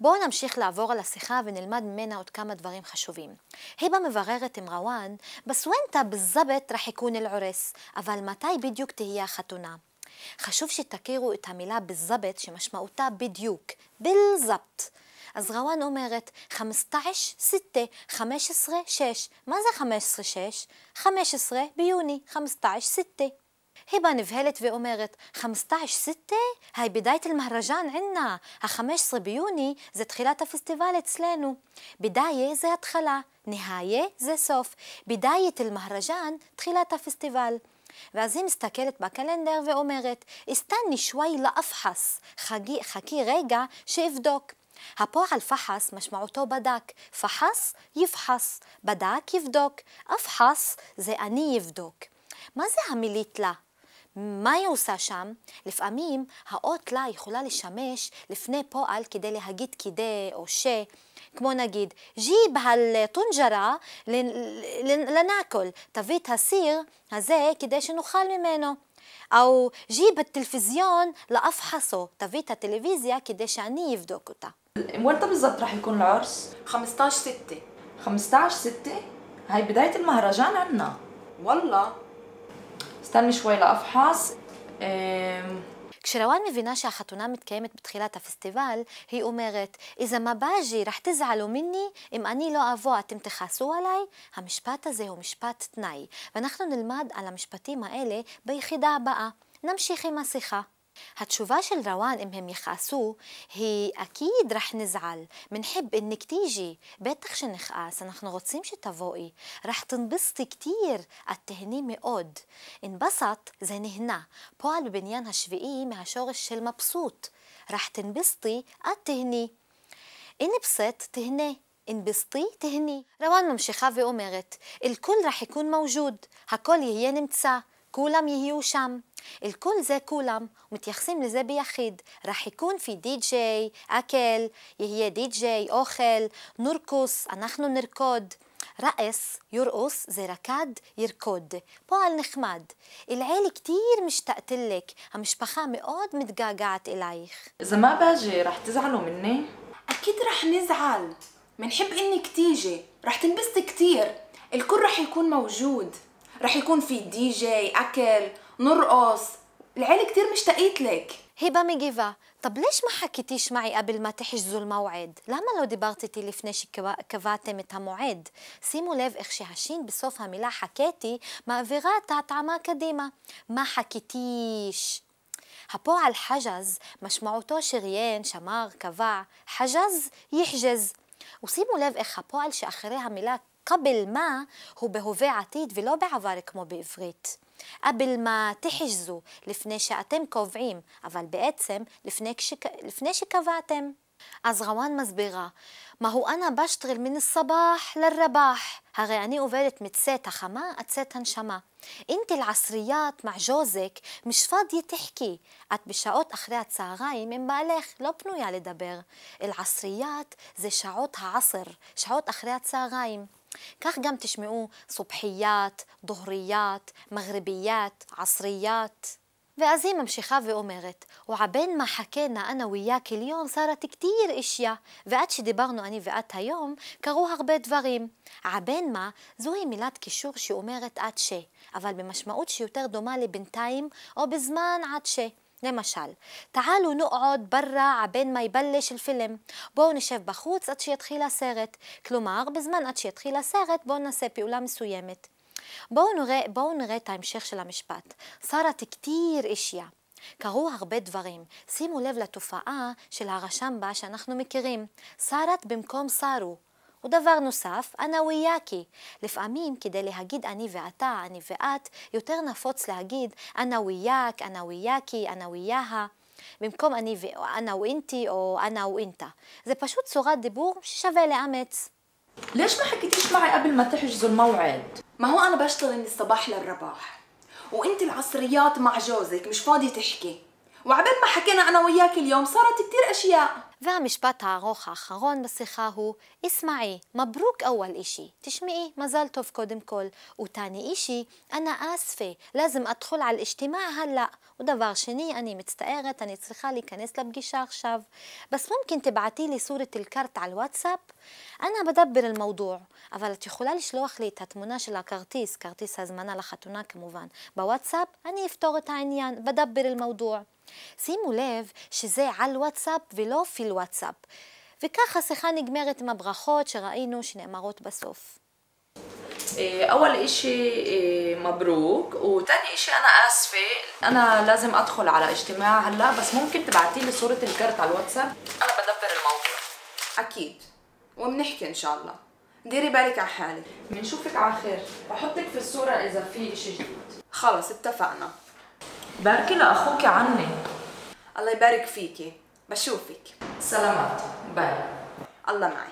בואו נמשיך לעבור על השיחה ונלמד ממנה עוד כמה דברים חשובים. היבה מבררת עם רוואן, בסוונטה בזבת רח יכון אל-עורס, אבל מתי בדיוק תהיה החתונה? חשוב שתכירו את המילה בזבת שמשמעותה בדיוק, בלזבט. אז רוואן אומרת 15 סטה, 15 6. מה זה 15 6? 15 ביוני, 15 סטה. היבה נבהלת ואומרת, 15 סטה? היי בדאית אל-מהרג'אן ענה. ה-15 ביוני זה תחילת הפסטיבל אצלנו. בדאיה זה התחלה, נהיה זה סוף. בדאית אל-מהרג'אן, תחילת הפסטיבל. ואז היא מסתכלת בקלנדר ואומרת, הסתני שווי לאפחס, חכי רגע שאבדוק. הפועל פחס משמעותו בדק, פחס יפחס, בדק יבדוק, אפחס זה אני יבדוק. מה זה המילית לה? מה היא עושה שם? לפעמים האות לה יכולה לשמש לפני פועל כדי להגיד כדי או ש, כמו נגיד, ג'יב הטונג'רה לנאקול, תביא את הסיר הזה כדי שנאכל ממנו. או ג'יב הטלוויזיון לאפחסו, תביא את הטלוויזיה כדי שאני אבדוק אותה. وين بالضبط راح يكون العرس؟ 15 6 15 6 هاي بداية المهرجان عنا والله استني شوي لأفحص כשרוואן מבינה שהחתונה מתקיימת בתחילת הפסטיבל, היא אומרת, איזה מבאז'י, רח תזעלו מיני, אם אני לא אבוא אתם תכעסו עליי? המשפט הזה הוא משפט תנאי, ואנחנו נלמד על המשפטים האלה ביחידה הבאה. נמשיך עם השיחה. هتشوفاش الروان امهم يخاسوه هي أكيد رح نزعل. منحب إنك تيجي. بتخش نخقاس نحن غطسيمش تفوقي. رح تنبسطي كتير التهنيمة مئود انبسط زي نهنا بوال بنيان هشفقي مع شغل الشل مبسوط. رح تنبسطي التهني انبسط تهني. انبسطي تهني. روان ممشي خافي أمرت الكل رح يكون موجود. هكل يهين نمتسا. יהיה נמצא, כולם יהיו שם. אל כל זה כולם מתייחסים לזה ביחיד. רח יכון פי די-ג'יי, אקל, יהיה די-ג'יי, אוכל, נורקוס, אנחנו נרקוד. רעס, יורעוס, זה רקד, ירקוד. פועל נחמד. אל-עילי כתיר משתאתלק, המשפחה מאוד מתגעגעת אלייך. إذا ما باجي رح تزعلوا مني؟ أكيد رح نزعل منحب إنك تيجي رح تنبسطي كتير الكل رح يكون موجود رح يكون في دي جي أكل نرقص العيلة كتير مشتاقيت لك היבה מגיבה, طب ليش ما حكيتيش معي قبل ما تحجزوا الموعد? למה לא דיברת איתי לפני שקבעתם את המועד? שימו לב איך שהשין בסוף המילה חכיתי מעבירה את ההטעמה קדימה. מה חכיתיש? הפועל חג'ז משמעותו שריין, שמר, קבע, חג'ז יחג'ז. ושימו לב איך הפועל שאחרי המילה קבל מה הוא בהווה עתיד ולא בעבר כמו בעברית. قبل ما تحجزوا לפני שאתם קובעים, אבל בעצם לפני, כשק... לפני שקבעתם. אז רואן מסבירה, מה הוא אנה בשטרל מן الصباح לרבח. הרי אני עובדת מצאת החמה עד צאת הנשמה. אינט العصريات مع ג'וזק مش פאדיה תחכי. את בשעות אחרי הצהריים עם בעלך לא פנויה לדבר. العصريات זה שעות העשר, שעות אחרי הצהריים. כך גם תשמעו סובחיית, דוהריית, מגרביית, עשריית. ואז היא ממשיכה ואומרת, ובין מה חכנה אנא ויה אליום שרת כתיר אישיה, ועד שדיברנו אני ואת היום, קרו הרבה דברים. עבין מה, זוהי מילת קישור שאומרת עד ש, אבל במשמעות שיותר דומה לבינתיים, או בזמן עד ש. למשל, תעלו נעוד ברא עבין מה יבלש אל-פילם. בואו נשב בחוץ עד שיתחיל הסרט. כלומר, בזמן עד שיתחיל הסרט, בואו נעשה פעולה מסוימת. בואו נראה, בואו נראה את ההמשך של המשפט. שרת כתיר אישיה. קרו הרבה דברים. שימו לב לתופעה של הרשם בה שאנחנו מכירים. שרת במקום שרו. ודבר נוסף, אנא ויאקי. לפעמים כדי להגיד אני ואתה, אני ואת, יותר נפוץ להגיד אנא ויאק, אנא ויאקי, אנא ויאה. במקום אני ואנא ואינתי או אנא ואינתה. זה פשוט צורת דיבור ששווה לאמץ. ليش ما حكيتيش معي قبل ما تحجزوا الموعد؟ ما هو أنا بشتغل من الصباح للرباح وأنت العصريات مع جوزك مش فاضية تحكي وعبال ما حكينا أنا وياك اليوم صارت كتير أشياء והמשפט הארוך האחרון בשיחה הוא, אסמעי, מברוק אוול אישי, תשמעי, מזל טוב קודם כל, ותני אישי, אנא אספי, לזם אדחול על אשתימה הלא, ודבר שני, אני מצטערת, אני צריכה להיכנס לפגישה עכשיו, בס מומקין תבעתי לי סורת אל-קארט על וואטסאפ? אנא בדבר אל-מודוע, אבל את יכולה לשלוח לי את התמונה של הכרטיס, כרטיס הזמנה לחתונה כמובן, בוואטסאפ, אני אפתור את העניין, בדבר אל-מודוע. שימו לב שזה על וואטסאפ ולא פיל וואטסאפ. וכך השיחה נגמרת עם הברכות שראינו שנאמרות בסוף. أول إشي مبروك وتاني إشي أنا آسفة أنا لازم أدخل على اجتماع هلا بس ممكن تبعتي لي صورة الكرت على الواتساب أنا بدبر الموضوع اكيد وبنحكي ان شاء الله ديري بالك على حالك بنشوفك على خير بحطك في الصورة إذا في إشي جديد خلص اتفقنا باركي لأخوك عني. الله يبارك فيكي. بشوفك. سلامات. باي. الله معي.